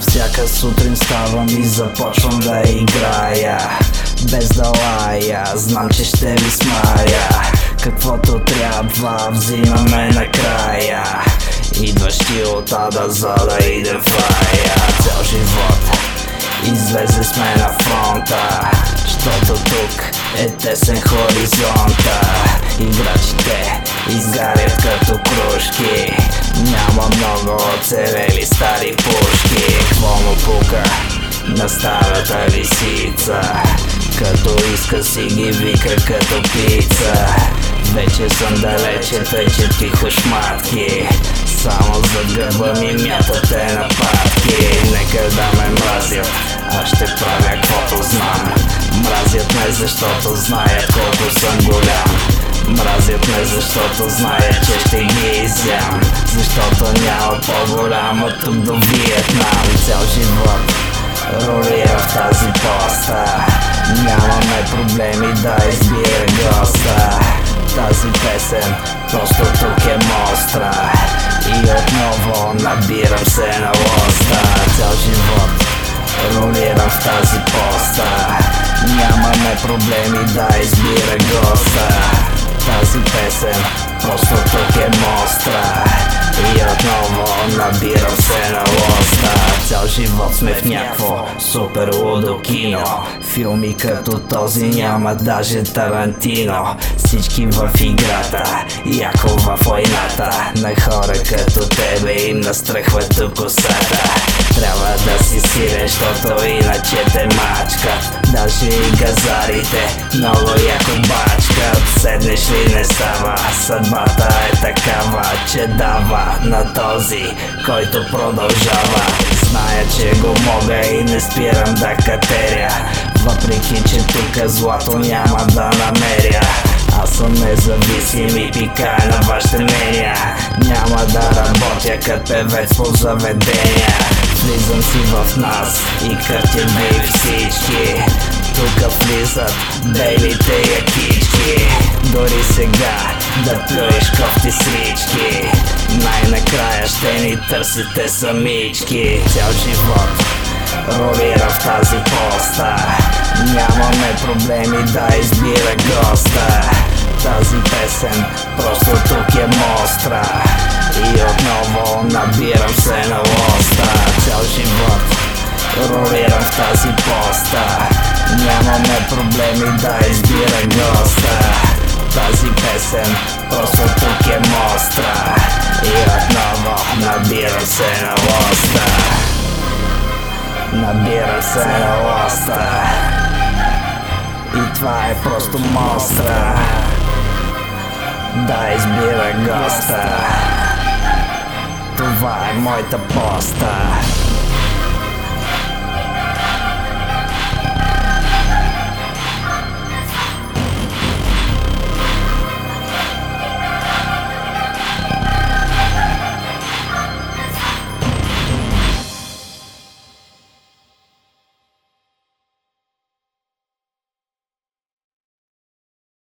Всяка сутрин ставам и започвам да играя. Без да лая, знам че ще ви смая. Каквото трябва взимаме накрая Идваш ти от ада за да иде в Цял живот излезе сме на фронта. Щото тук е тесен хоризонта. Играчите изгарят като кружки. Няма много оцелели стари пушки Кво му пука на старата лисица. Като иска си ги вика като пица. Вече съм далече, тъче тихо шматки. Само за гърба ми мятате нападки. Нека да ме мразят, аз ще правя каквото знам. Мразят ме защото знаят колко съм голям Мразят ме, защото знаят, че ще ги изям Защото няма по-голяма тук до Виетнам. Цял живот ролира в тази поста. Нямаме проблеми да избира госта. Тази песен просто тук е мостра. И отново набирам се на лоста. Цял живот ролирам в тази поста. Нямаме проблеми да избира госта тази песен Просто тук е мостра И отново набирам се на лоста Цял живот сме в някакво супер лудо кино Филми като този няма даже Тарантино Всички в играта, яко в войната На хора като тебе им настръхват косата Трябва да си силен, защото иначе те мачкат Даже и газарите много яко бачкат Седнеш ли не става, съдбата е такава Че дава на този, който продължава. Зная, че го мога и не спирам да катеря. Въпреки, че тук злато няма да намеря. Аз съм независим и пикая на вашите мнения Няма да работя като певец по заведения Влизам си в нас и бей всички. Тук влизат белите якички. Дори сега да плюеш кофти срички Най-накрая ще ни търсите самички. Цял живот ролира в тази поста. Нямаме проблеми да избира госта Тази песен просто тук е мостра. И отново набирам се на лоста. Цял живот ролирам в тази поста. Нямаме проблеми да избира госта. Тази песен просто тук е мостра. И отново набирам се на лоста. Набира се на лоста. И това е просто мостра Да избира госта Това е моята поста